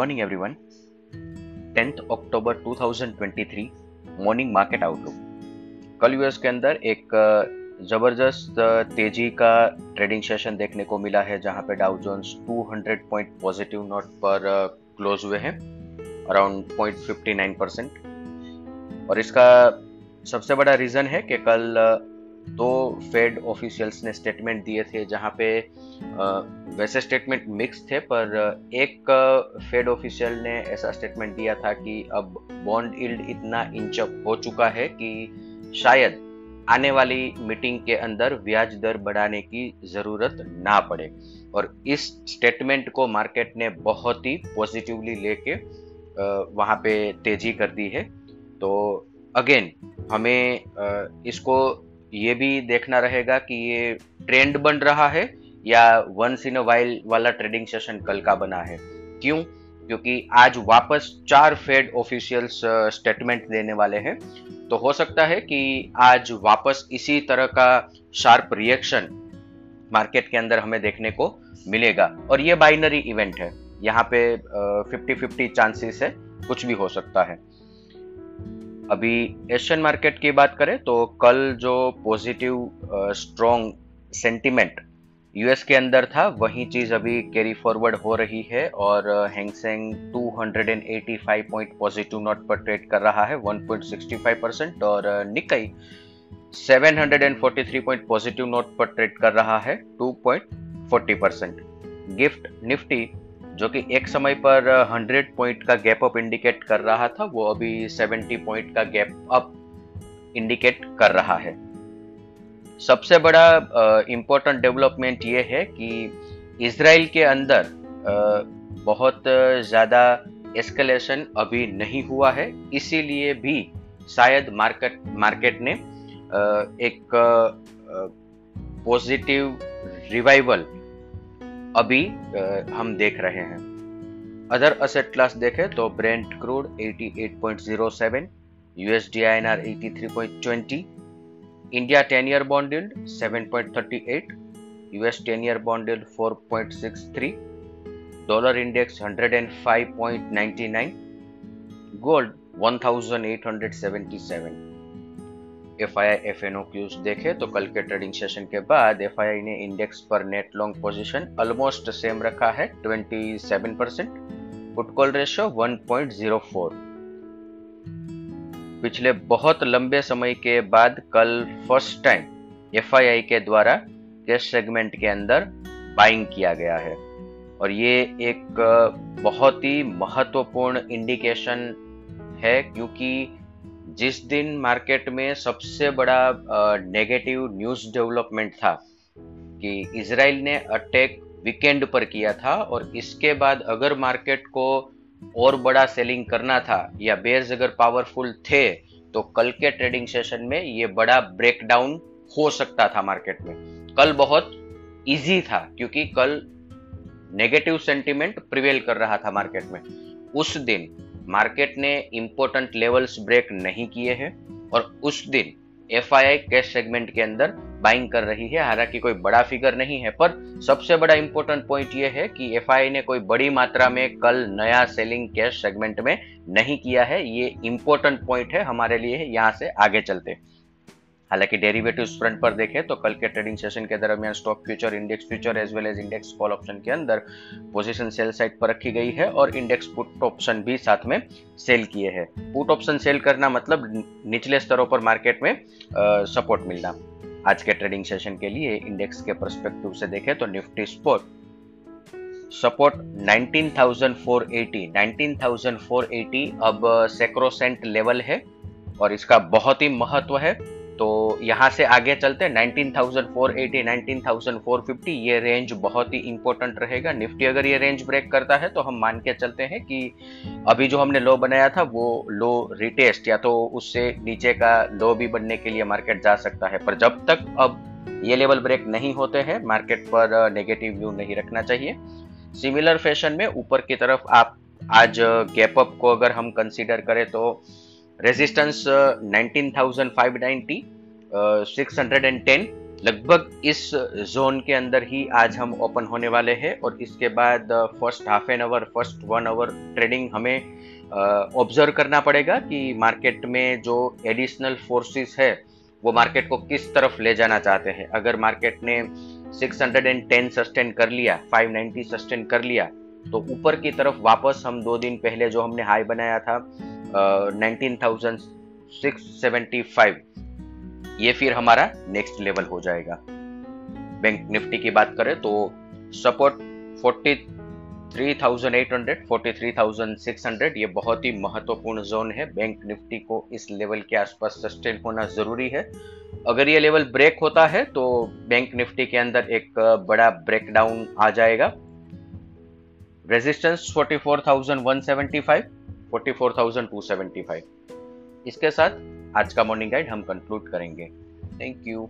Morning everyone 10th October 2023 morning market outlook कल US के अंदर एक ज़बरदस्त तेज़ी का ट्रेडिंग सेशन देखने को मिला है, जहाँ पे Dow Jones 200 point positive note पर क्लोज हुए हैं अराउंड 0.59 परसेंट और इसका सबसे बड़ा रीजन है कि कल दो फेड ऑफिशियल्स ने स्टेटमेंट दिए थे जहाँ पे वैसे स्टेटमेंट मिक्स थे, पर एक फेड ऑफिशियल ने ऐसा स्टेटमेंट दिया था कि अब बॉन्ड इल्ड इतना इंचअप हो चुका है कि शायद आने वाली मीटिंग के अंदर ब्याज दर बढ़ाने की ज़रूरत ना पड़े। और इस स्टेटमेंट को मार्केट ने बहुत ही पॉजिटिवली लेके वहाँ पे तेज़ी कर दी है। तो अगेन हमें इसको ये भी देखना रहेगा कि ये ट्रेंड बन रहा है या वंस इन अ वाइल वाला ट्रेडिंग सेशन कल का बना है। क्यों? क्योंकि आज वापस चार फेड ऑफिशियल्स स्टेटमेंट देने वाले हैं। तो हो सकता है कि आज वापस इसी तरह का शार्प रिएक्शन मार्केट के अंदर हमें देखने को मिलेगा। और ये बाइनरी इवेंट है। यहाँ पे फिफ्टी फिफ्टी चांसेस है। कुछ भी हो सकता है। अभी एशियन मार्केट की बात करें तो कल जो पॉजिटिव स्ट्रॉन्ग सेंटिमेंट यूएस के अंदर था, वही चीज़ अभी कैरी फॉरवर्ड हो रही है और Hang Seng 285 point positive note पर ट्रेड कर रहा है 1.65 परसेंट और निकई 743 पॉइंट पॉजिटिव नोट पर ट्रेड कर रहा है 2.40 परसेंट गिफ्ट निफ्टी जो कि एक समय पर 100 पॉइंट का गैप अप इंडिकेट कर रहा था, वो अभी 70 पॉइंट का गैप अप इंडिकेट कर रहा है। सबसे बड़ा इंपॉर्टेंट डेवलपमेंट ये है कि इसराइल के अंदर बहुत ज़्यादा एस्केलेशन अभी नहीं हुआ है। इसीलिए भी शायद मार्केट मार्केट ने एक पॉजिटिव रिवाइवल अभी हम देख रहे हैं। अदर असेट क्लास देखें तो Brent crude 88.07 USD INR 83.20 India 10 year bond yield 7.38 US 10 year bond yield 4.63 dollar index 105.99 gold 1877 F I I F N O cues देखे तो कल के ट्रेडिंग सेशन के बाद एफ़ आई आई ने इंडेक्स पर net long position almost same रखा है 27 परसेंट पुट कॉल रेशियो 1.04 पिछले बहुत लंबे समय के बाद कल first time F I I के द्वारा कैश सेगमेंट के अंदर बाइंग किया गया है। और ये एक बहुत ही महत्वपूर्ण इंडिकेशन है, क्योंकि जिस दिन मार्केट में सबसे बड़ा नेगेटिव न्यूज़ डेवलपमेंट था कि इसराइल ने अटैक वीकेंड पर किया था और इसके बाद अगर मार्केट को और बड़ा सेलिंग करना था या बेयर्स अगर पावरफुल थे तो कल के ट्रेडिंग सेशन में ये बड़ा ब्रेकडाउन हो सकता था मार्केट में। कल बहुत इजी था क्योंकि कल नेगेटिव सेंटिमेंट प्रिवेल कर रहा था मार्केट में। उस दिन मार्केट ने इम्पोर्टेंट लेवल्स ब्रेक नहीं किए हैं और उस दिन एफ़ कैश सेगमेंट के अंदर बाइंग कर रही है। हालाँकि कोई बड़ा फिगर नहीं है, पर सबसे बड़ा इंपॉर्टेंट पॉइंट यह है कि एफ़ ने कोई बड़ी मात्रा में कल नया सेलिंग कैश सेगमेंट में नहीं किया है। ये इंपॉर्टेंट पॉइंट है हमारे लिए, यहाँ से आगे चलते। हालाँकि डेरिवेटिव फ्रंट पर देखें तो कल के ट्रेडिंग सेशन के दरमियान stock future index future as well as index call option के अंदर पोजीशन सेल साइड पर रखी गई है और इंडेक्स पुट ऑप्शन भी साथ में सेल किए हैं। पुट ऑप्शन सेल करना मतलब निचले स्तरों पर मार्केट में सपोर्ट मिलना। आज के ट्रेडिंग सेशन के लिए इंडेक्स के परस्पेक्टिव से देखें तो निफ्टी स्पोर्ट सपोर्ट 19,480 19,480 अब सेक्रोसेंट लेवल है और इसका बहुत ही महत्व है। तो यहाँ से आगे चलते हैं। 19,480 19,450 ये रेंज बहुत ही इंपॉर्टेंट रहेगा। निफ्टी अगर ये रेंज ब्रेक करता है तो हम मान के चलते हैं कि अभी जो हमने लो बनाया था वो लो रिटेस्ट या तो उससे नीचे का लो भी बनने के लिए मार्केट जा सकता है। पर जब तक अब ये लेवल ब्रेक नहीं होते हैं मार्केट पर नेगेटिव व्यू नहीं रखना चाहिए। सिमिलर फ़ैशन में ऊपर की तरफ़ आप आज गैप अप को अगर हम कंसीडर करें तो रेजिस्टेंस 19,590 610 लगभग इस जोन के अंदर ही आज हम ओपन होने वाले हैं और इसके बाद first half an hour first one hour trading हमें ऑब्ज़र्व करना पड़ेगा कि मार्केट में जो एडिशनल फोर्सेस है वो मार्केट को किस तरफ़ ले जाना चाहते हैं। अगर मार्केट ने 610 सस्टेन कर लिया 590 सस्टेन कर लिया तो ऊपर की तरफ़ वापस हम दो दिन पहले जो हमने हाई बनाया था nineteen thousand six seventy five. ये फिर हमारा नेक्स्ट लेवल हो जाएगा। बैंक निफ्टी की बात करें तो support forty three thousand eight hundred forty three thousand six hundred ये बहुत ही महत्वपूर्ण जोन है। बैंक निफ्टी को इस लेवल के आसपास सस्टेन होना ज़रूरी है। अगर ये लेवल ब्रेक होता है तो बैंक निफ्टी के अंदर एक बड़ा ब्रेकडाउन आ जाएगा। रेजिस्टेंस 44,175 44,275 इसके साथ आज का मॉर्निंग गाइड हम कंक्लूड करेंगे। Thank you